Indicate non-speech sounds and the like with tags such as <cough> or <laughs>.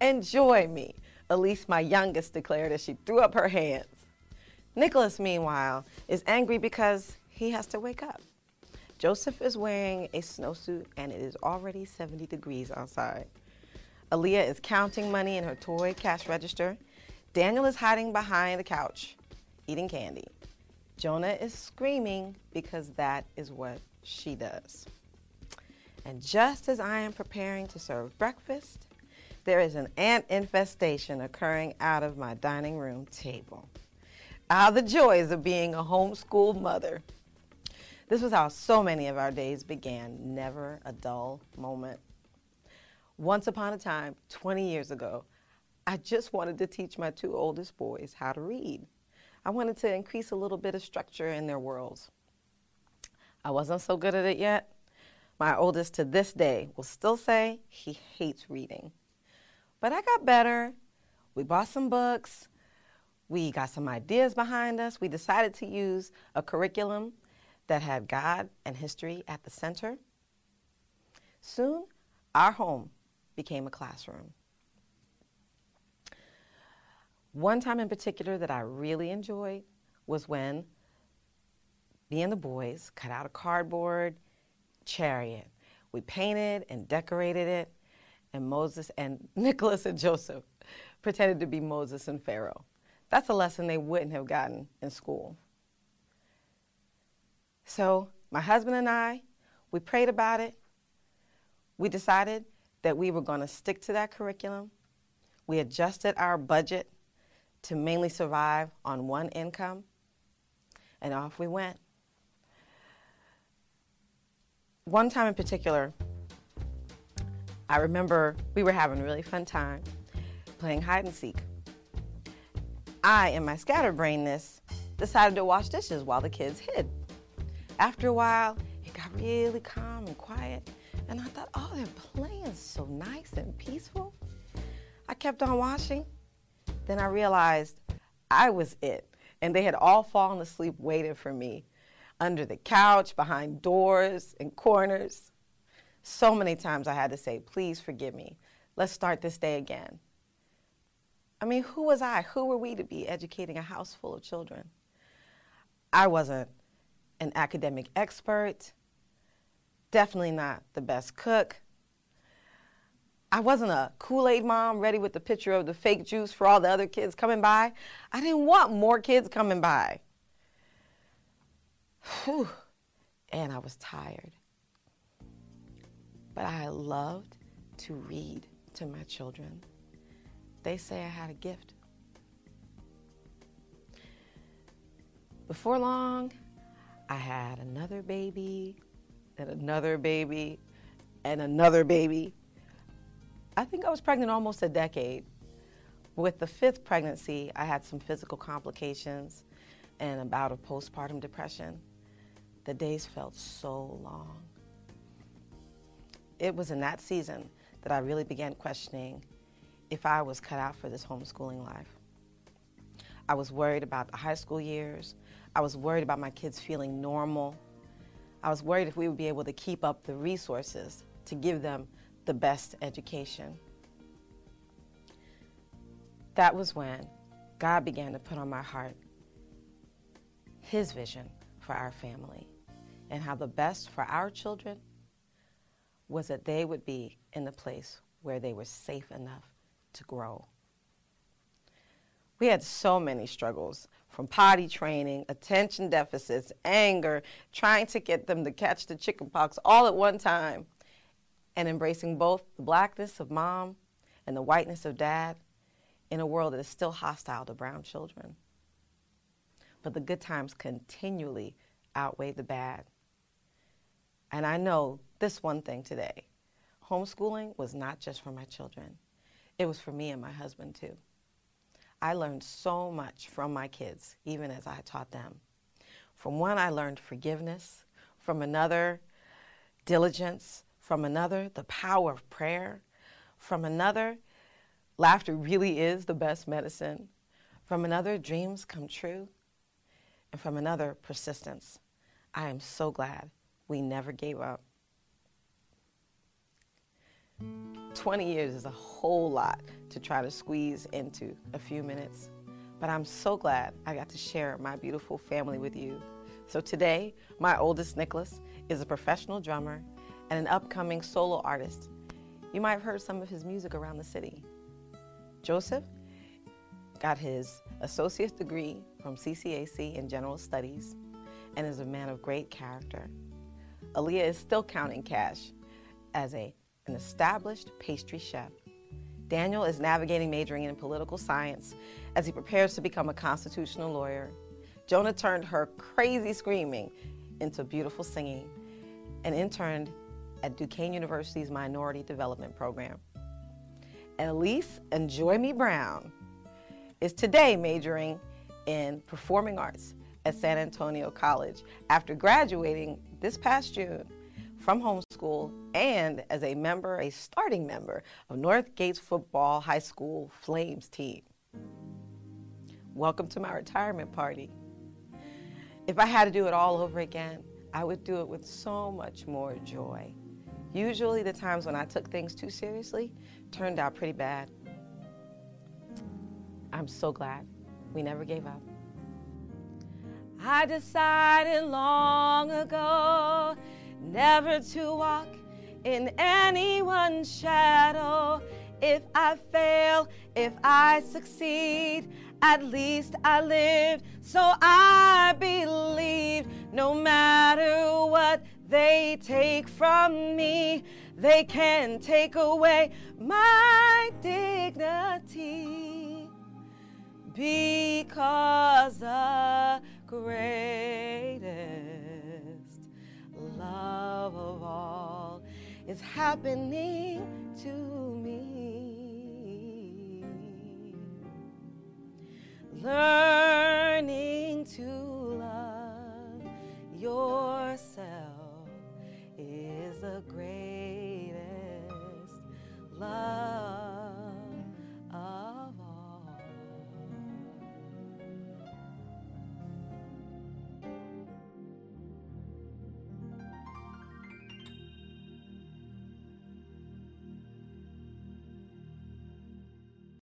Enjoy me, Elise, my youngest, declared as she threw up her hands. Nicholas, meanwhile, is angry because he has to wake up. Joseph is wearing a snowsuit and it is already 70 degrees outside. Aaliyah is counting money in her toy cash register. Daniel is hiding behind the couch, eating candy. Jonah is screaming because that is what she does. And just as I am preparing to serve breakfast, there is an ant infestation occurring out of my dining room table. Ah, the joys of being a homeschool mother. This was how so many of our days began, never a dull moment. Once upon a time, 20 years ago, I just wanted to teach my two oldest boys how to read. I wanted to increase a little bit of structure in their worlds. I wasn't so good at it yet. My oldest to this day will still say he hates reading. But I got better. We bought some books. We got some ideas behind us. We decided to use a curriculum that had God and history at the center. Soon, our home became a classroom. One time in particular that I really enjoyed was when me and the boys cut out a cardboard chariot. We painted and decorated it, and Moses and <laughs> Nicholas and Joseph pretended to be Moses and Pharaoh. That's a lesson they wouldn't have gotten in school. So, my husband and I, we prayed about it. We decided that we were going to stick to that curriculum. We adjusted our budget to mainly survive on one income, and off we went. One time in particular, I remember we were having a really fun time playing hide and seek. I, in my scatterbrainness, decided to wash dishes while the kids hid. After a while, it got really calm and quiet, and I thought, oh, they're playing so nice and peaceful. I kept on washing. Then I realized I was it, and they had all fallen asleep waiting for me under the couch, behind doors and corners. So many times I had to say, please forgive me. Let's start this day again. I mean, who was I? Who were we to be educating a house full of children? I wasn't an academic expert, definitely not the best cook. I wasn't a Kool Aid mom ready with the picture of the fake juice for all the other kids coming by. I didn't want more kids coming by. Whew. And I was tired. But I loved to read to my children. They say I had a gift. Before long, I had another baby, and another baby, and another baby. I think I was pregnant almost a decade. With the fifth pregnancy, I had some physical complications and about a bout of postpartum depression. The days felt so long. It was in that season that I really began questioning if I was cut out for this homeschooling life. I was worried about the high school years. I was worried about my kids feeling normal. I was worried if we would be able to keep up the resources to give them the best education. That was when God began to put on my heart His vision for our family and how the best for our children was that they would be in the place where they were safe enough to grow. We had so many struggles from potty training, attention deficits, anger, trying to get them to catch the chickenpox all at one time, and embracing both the blackness of mom and the whiteness of dad in a world that is still hostile to brown children. But the good times continually outweigh the bad. And I know this one thing today homeschooling was not just for my children, it was for me and my husband too. I learned so much from my kids, even as I taught them. From one, I learned forgiveness. From another, diligence. From another, the power of prayer. From another, laughter really is the best medicine. From another, dreams come true. And from another, persistence. I am so glad we never gave up. 20 years is a whole lot to try to squeeze into a few minutes, but I'm so glad I got to share my beautiful family with you. So today, my oldest, Nicholas, is a professional drummer and an upcoming solo artist. You might have heard some of his music around the city. Joseph got his associate's degree from CCAC in general studies and is a man of great character. Aaliyah is still counting cash as a, an established pastry chef. Daniel is navigating majoring in political science as he prepares to become a constitutional lawyer. Jonah turned her crazy screaming into beautiful singing and interned at Duquesne University's Minority Development Program. Elise And Enjoy Me Brown is today majoring in performing arts at San Antonio College after graduating this past June from homeschool and as a member, a starting member of North Gates Football High School Flames team. Welcome to my retirement party. If I had to do it all over again, I would do it with so much more joy. Usually, the times when I took things too seriously turned out pretty bad. I'm so glad we never gave up. I decided long ago never to walk in anyone's shadow. If I fail, if I succeed, at least I lived. So I believe no matter what they take from me, they can take away my dignity because the greatest love of all is happening to me. Learn